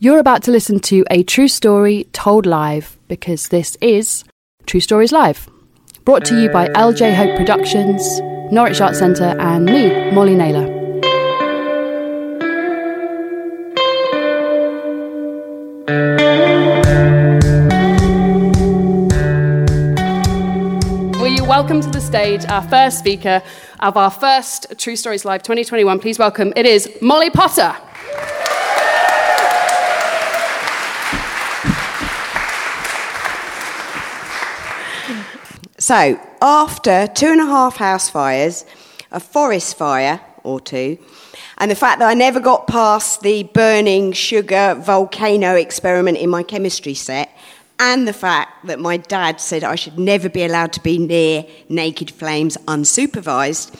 You're about to listen to a true story told live because this is True Stories Live. Brought to you by LJ Hope Productions, Norwich Arts Centre, and me, Molly Naylor. Will you welcome to the stage our first speaker of our first True Stories Live 2021? Please welcome, it is Molly Potter. So, after two and a half house fires, a forest fire or two, and the fact that I never got past the burning sugar volcano experiment in my chemistry set, and the fact that my dad said I should never be allowed to be near naked flames unsupervised,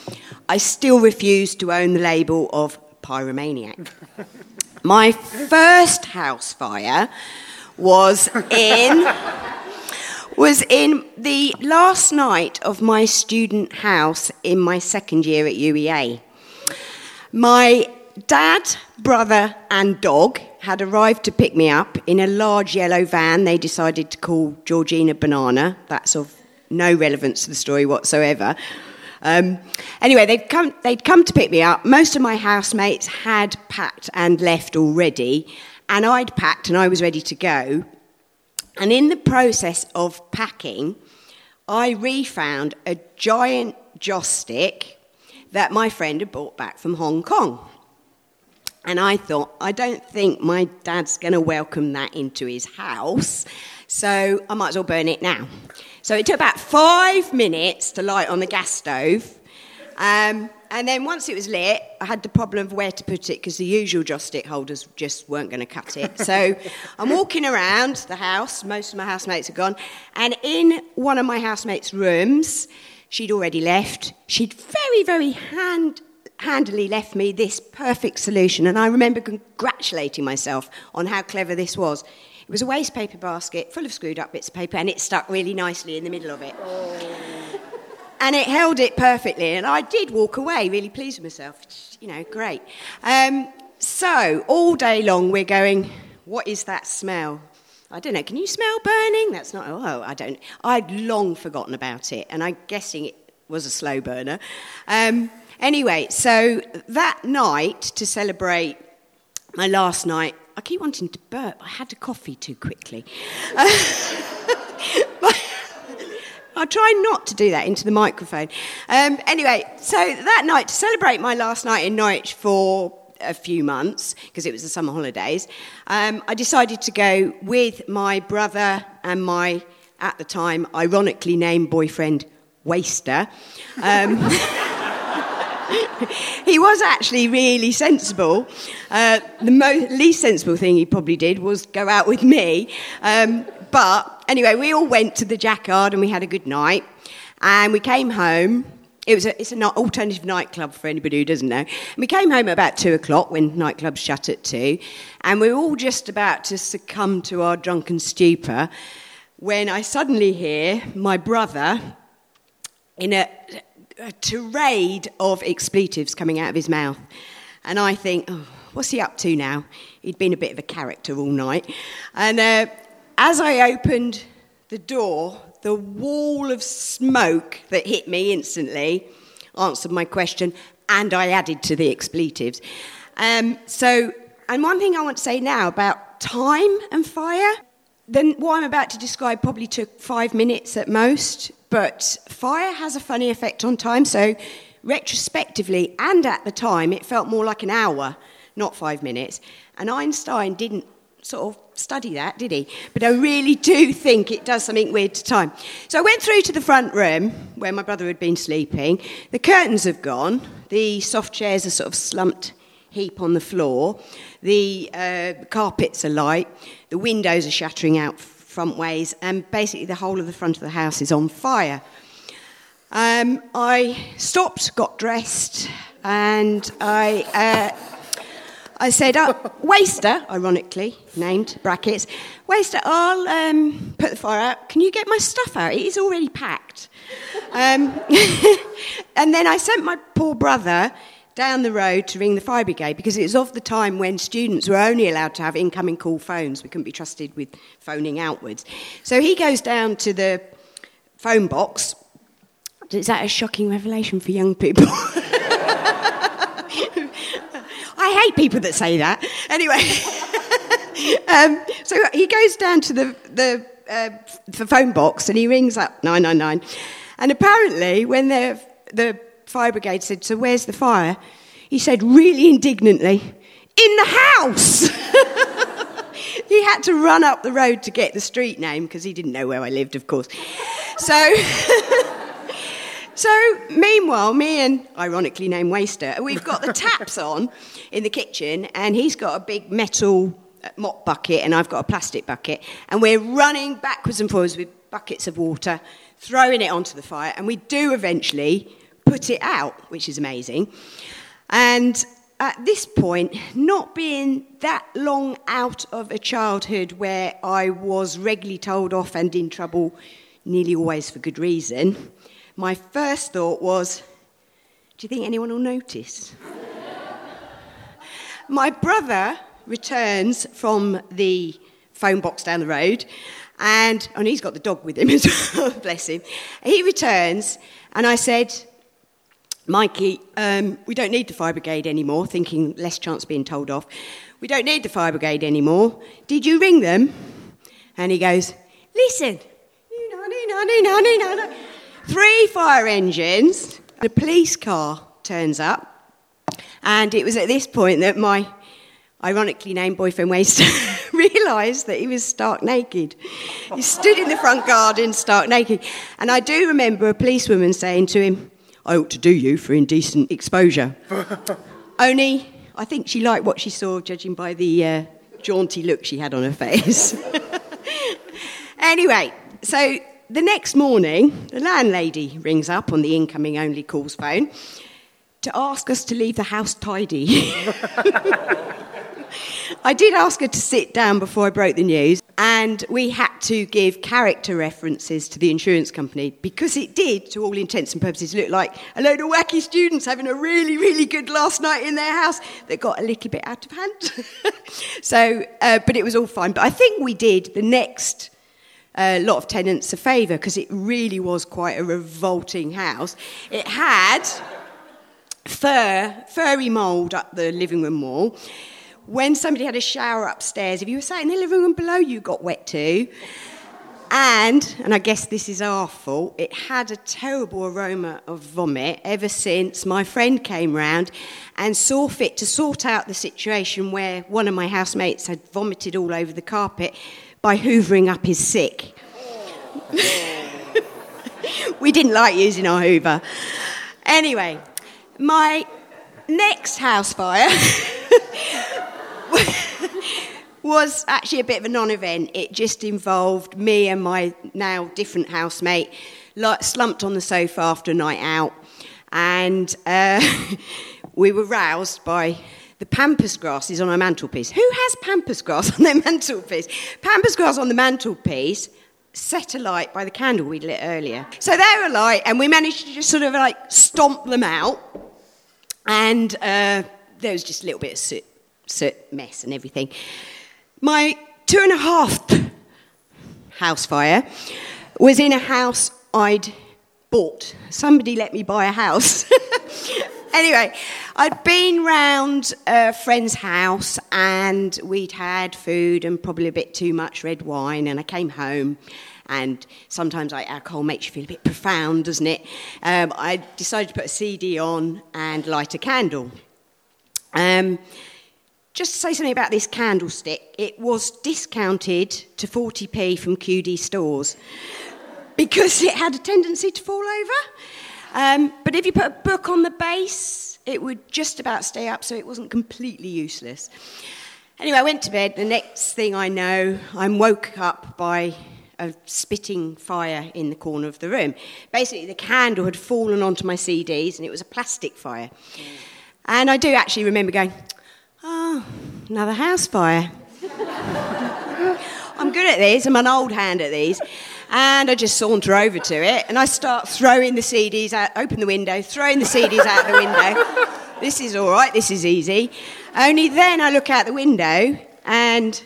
I still refuse to own the label of pyromaniac. my first house fire was in was in the last night of my student house in my second year at UEA. My dad, brother, and dog had arrived to pick me up in a large yellow van they decided to call Georgina Banana. That's of no relevance to the story whatsoever. Um, anyway, they'd come, they'd come to pick me up. Most of my housemates had packed and left already, and I'd packed and I was ready to go. And in the process of packing, I refound a giant joss stick that my friend had brought back from Hong Kong. And I thought, I don't think my dad's going to welcome that into his house, so I might as well burn it now. So it took about five minutes to light on the gas stove. Um, and then once it was lit, I had the problem of where to put it because the usual joss stick holders just weren't going to cut it. So I'm walking around the house, most of my housemates are gone, and in one of my housemates' rooms, she'd already left. She'd very, very hand, handily left me this perfect solution, and I remember congratulating myself on how clever this was. It was a waste paper basket full of screwed up bits of paper, and it stuck really nicely in the middle of it. Oh and it held it perfectly. And I did walk away really pleased with myself. You know, great. Um, so all day long we're going, what is that smell? I don't know. Can you smell burning? That's not. Oh, I don't. I'd long forgotten about it, and I'm guessing it was a slow burner. Um, anyway, so that night to celebrate my last night, I keep wanting to burp. I had a coffee too quickly. I'll try not to do that into the microphone. Um, anyway, so that night, to celebrate my last night in Norwich for a few months, because it was the summer holidays, um, I decided to go with my brother and my, at the time, ironically named boyfriend, Waster. Um, he was actually really sensible. Uh, the mo- least sensible thing he probably did was go out with me. Um, but anyway, we all went to the Jacquard and we had a good night. And we came home. It was a, it's an alternative nightclub for anybody who doesn't know. And we came home at about two o'clock when nightclubs shut at two. And we were all just about to succumb to our drunken stupor when I suddenly hear my brother in a, a tirade of expletives coming out of his mouth. And I think, oh, what's he up to now? He'd been a bit of a character all night. And uh, as I opened the door, the wall of smoke that hit me instantly answered my question, and I added to the expletives. Um, so, and one thing I want to say now about time and fire, then what I'm about to describe probably took five minutes at most, but fire has a funny effect on time. So, retrospectively and at the time, it felt more like an hour, not five minutes. And Einstein didn't sort of study that, did he? But I really do think it does something weird to time. So I went through to the front room where my brother had been sleeping. The curtains have gone. The soft chairs are sort of slumped heap on the floor. The uh, carpets are light. The windows are shattering out front ways. And basically, the whole of the front of the house is on fire. Um, I stopped, got dressed, and I. Uh, I said, oh, Waster, ironically named, brackets, Waster, I'll um, put the fire out. Can you get my stuff out? It is already packed. Um, and then I sent my poor brother down the road to ring the fire brigade because it was of the time when students were only allowed to have incoming call phones. We couldn't be trusted with phoning outwards. So he goes down to the phone box. Is that a shocking revelation for young people? I hate people that say that. Anyway, um, so he goes down to the, the, uh, the phone box and he rings up 999. And apparently, when the, the fire brigade said, So where's the fire? He said, really indignantly, In the house! he had to run up the road to get the street name because he didn't know where I lived, of course. So. So, meanwhile, me and ironically named Waster, we've got the taps on in the kitchen, and he's got a big metal uh, mop bucket, and I've got a plastic bucket, and we're running backwards and forwards with buckets of water, throwing it onto the fire, and we do eventually put it out, which is amazing. And at this point, not being that long out of a childhood where I was regularly told off and in trouble, nearly always for good reason, my first thought was, do you think anyone will notice? my brother returns from the phone box down the road, and, and he's got the dog with him as well, bless him. He returns, and I said, Mikey, um, we don't need the fire brigade anymore, thinking less chance of being told off. We don't need the fire brigade anymore. Did you ring them? And he goes, Listen, Three fire engines, a police car turns up, and it was at this point that my ironically named boyfriend Waster realised that he was stark naked. He stood in the front garden stark naked. And I do remember a policewoman saying to him, I ought to do you for indecent exposure. Only, I think she liked what she saw, judging by the uh, jaunty look she had on her face. anyway, so the next morning, the landlady rings up on the incoming only calls phone to ask us to leave the house tidy. I did ask her to sit down before I broke the news, and we had to give character references to the insurance company because it did, to all intents and purposes, look like a load of wacky students having a really, really good last night in their house that got a little bit out of hand. so, uh, but it was all fine. But I think we did the next a lot of tenants a favour because it really was quite a revolting house. It had fur, furry mould up the living room wall. When somebody had a shower upstairs, if you were sat in the living room below, you got wet too. And, and I guess this is our fault, it had a terrible aroma of vomit ever since my friend came round and saw fit to sort out the situation where one of my housemates had vomited all over the carpet by hoovering up his sick. we didn't like using our hoover. Anyway, my next house fire was actually a bit of a non event. It just involved me and my now different housemate like, slumped on the sofa after a night out, and uh, we were roused by the pampas grass is on our mantelpiece. Who has pampas grass on their mantelpiece? Pampas grass on the mantelpiece, set alight by the candle we lit earlier. So they're alight, and we managed to just sort of like stomp them out. And uh, there was just a little bit of soot, soot mess and everything. My two and a half house fire was in a house I'd bought. Somebody let me buy a house. anyway, I'd been round a friend's house and we'd had food and probably a bit too much red wine. And I came home, and sometimes like, alcohol makes you feel a bit profound, doesn't it? Um, I decided to put a CD on and light a candle. Um, just to say something about this candlestick, it was discounted to 40p from QD stores because it had a tendency to fall over. Um, but if you put a book on the base, it would just about stay up, so it wasn't completely useless. Anyway, I went to bed. The next thing I know, I'm woke up by a spitting fire in the corner of the room. Basically, the candle had fallen onto my CDs, and it was a plastic fire. And I do actually remember going, oh, another house fire. I'm good at these. I'm an old hand at these. And I just saunter over to it and I start throwing the CDs out, open the window, throwing the CDs out the window. this is all right, this is easy. Only then I look out the window and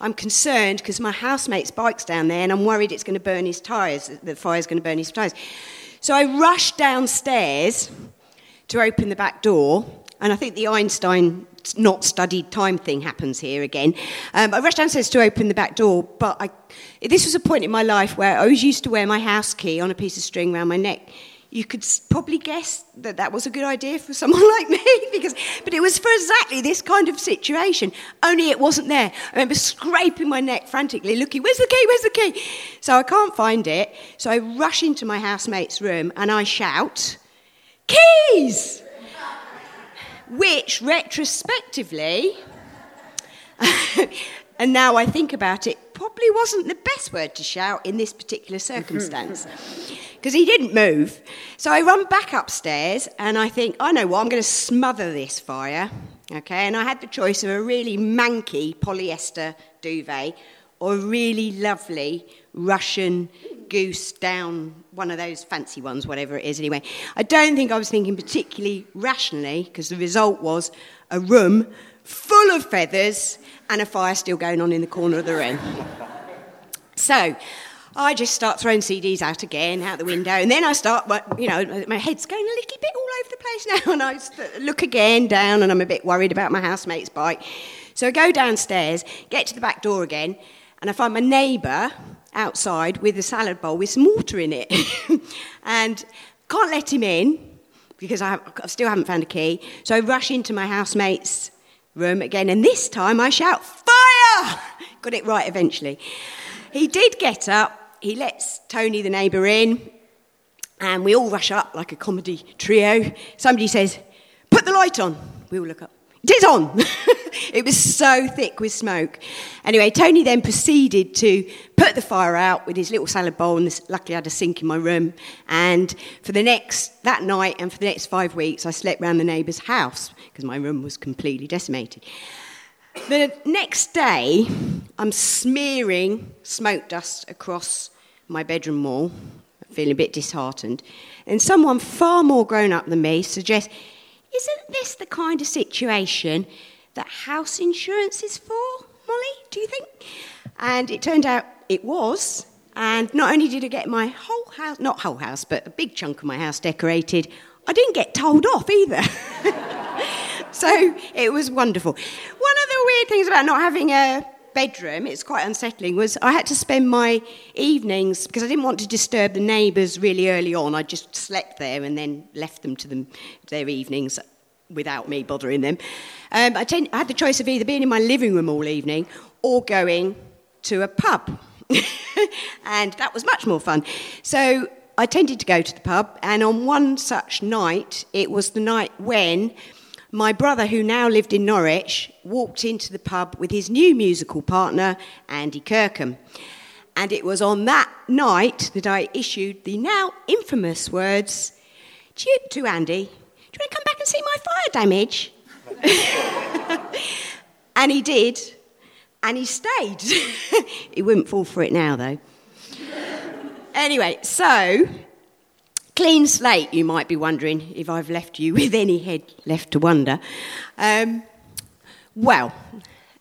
I'm concerned because my housemate's bike's down there and I'm worried it's going to burn his tyres, the fire's going to burn his tyres. So I rush downstairs to open the back door, and I think the Einstein not studied time thing happens here again. Um, I rushed downstairs to open the back door, but I, this was a point in my life where I was used to wear my house key on a piece of string around my neck. You could probably guess that that was a good idea for someone like me because but it was for exactly this kind of situation only it wasn't there. I remember scraping my neck frantically looking where's the key? Where's the key? So i can't find it so i rush into my housemate's room and i shout keys which retrospectively and now i think about it probably wasn't the best word to shout in this particular mm-hmm. circumstance because he didn't move. So I run back upstairs and I think, I know what, I'm going to smother this fire. Okay, and I had the choice of a really manky polyester duvet or a really lovely Russian goose down, one of those fancy ones, whatever it is, anyway. I don't think I was thinking particularly rationally because the result was a room full of feathers and a fire still going on in the corner of the room. So I just start throwing CDs out again, out the window, and then I start, you know, my head's going a little bit all over the place now, and I look again down, and I'm a bit worried about my housemate's bike. So I go downstairs, get to the back door again, and I find my neighbour outside with a salad bowl with some water in it, and can't let him in because I, have, I still haven't found a key. So I rush into my housemate's room again, and this time I shout, Fire! Got it right eventually. He did get up, he lets Tony, the neighbour, in, and we all rush up like a comedy trio. Somebody says, Put the light on. We all look up. It is on. it was so thick with smoke. Anyway, Tony then proceeded to put the fire out with his little salad bowl, and luckily I had a sink in my room. And for the next, that night and for the next five weeks, I slept round the neighbour's house because my room was completely decimated. The next day, I'm smearing smoke dust across my bedroom wall, feeling a bit disheartened, and someone far more grown up than me suggests, Isn't this the kind of situation that house insurance is for, Molly? Do you think? And it turned out it was. And not only did I get my whole house, not whole house, but a big chunk of my house decorated, I didn't get told off either. so it was wonderful. One of the weird things about not having a bedroom, it's quite unsettling, was I had to spend my evenings, because I didn't want to disturb the neighbours really early on, I just slept there and then left them to them, their evenings without me bothering them. Um, I, tend, I had the choice of either being in my living room all evening or going to a pub. and that was much more fun. So I tended to go to the pub, and on one such night, it was the night when my brother, who now lived in Norwich, walked into the pub with his new musical partner, Andy Kirkham. And it was on that night that I issued the now infamous words to, to Andy Do you want to come back and see my fire damage? and he did, and he stayed. he wouldn't fall for it now, though. anyway, so Clean slate, you might be wondering if I've left you with any head left to wonder. Um, well,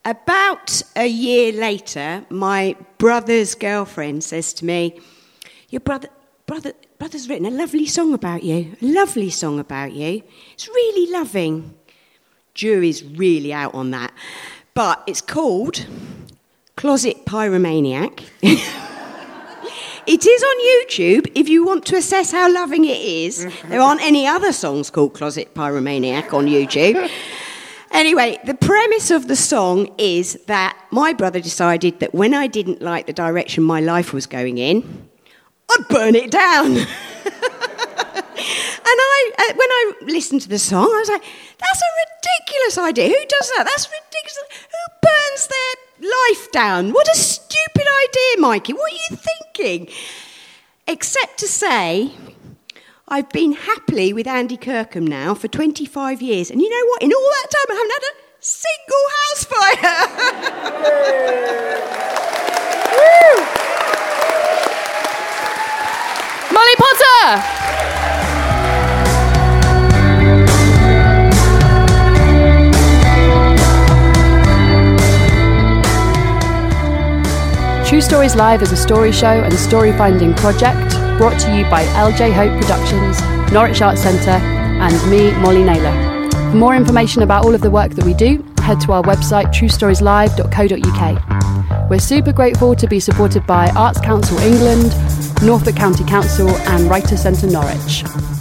about a year later, my brother's girlfriend says to me, Your brother, brother, brother's written a lovely song about you, a lovely song about you. It's really loving. Jury's really out on that. But it's called Closet Pyromaniac. It is on YouTube if you want to assess how loving it is. There aren't any other songs called Closet Pyromaniac on YouTube. Anyway, the premise of the song is that my brother decided that when I didn't like the direction my life was going in, I'd burn it down. and I, uh, when I listened to the song, I was like, that's a ridiculous idea. Who does that? That's ridiculous. Who burns their life down. What a stupid idea, Mikey. What are you thinking? Except to say, I've been happily with Andy Kirkham now for 25 years. And you know what? In all that time, I haven't had a single house fire. Molly True Stories Live is a story show and story finding project brought to you by LJ Hope Productions, Norwich Arts Centre, and me, Molly Naylor. For more information about all of the work that we do, head to our website truestorieslive.co.uk. We're super grateful to be supported by Arts Council England, Norfolk County Council, and Writer Centre Norwich.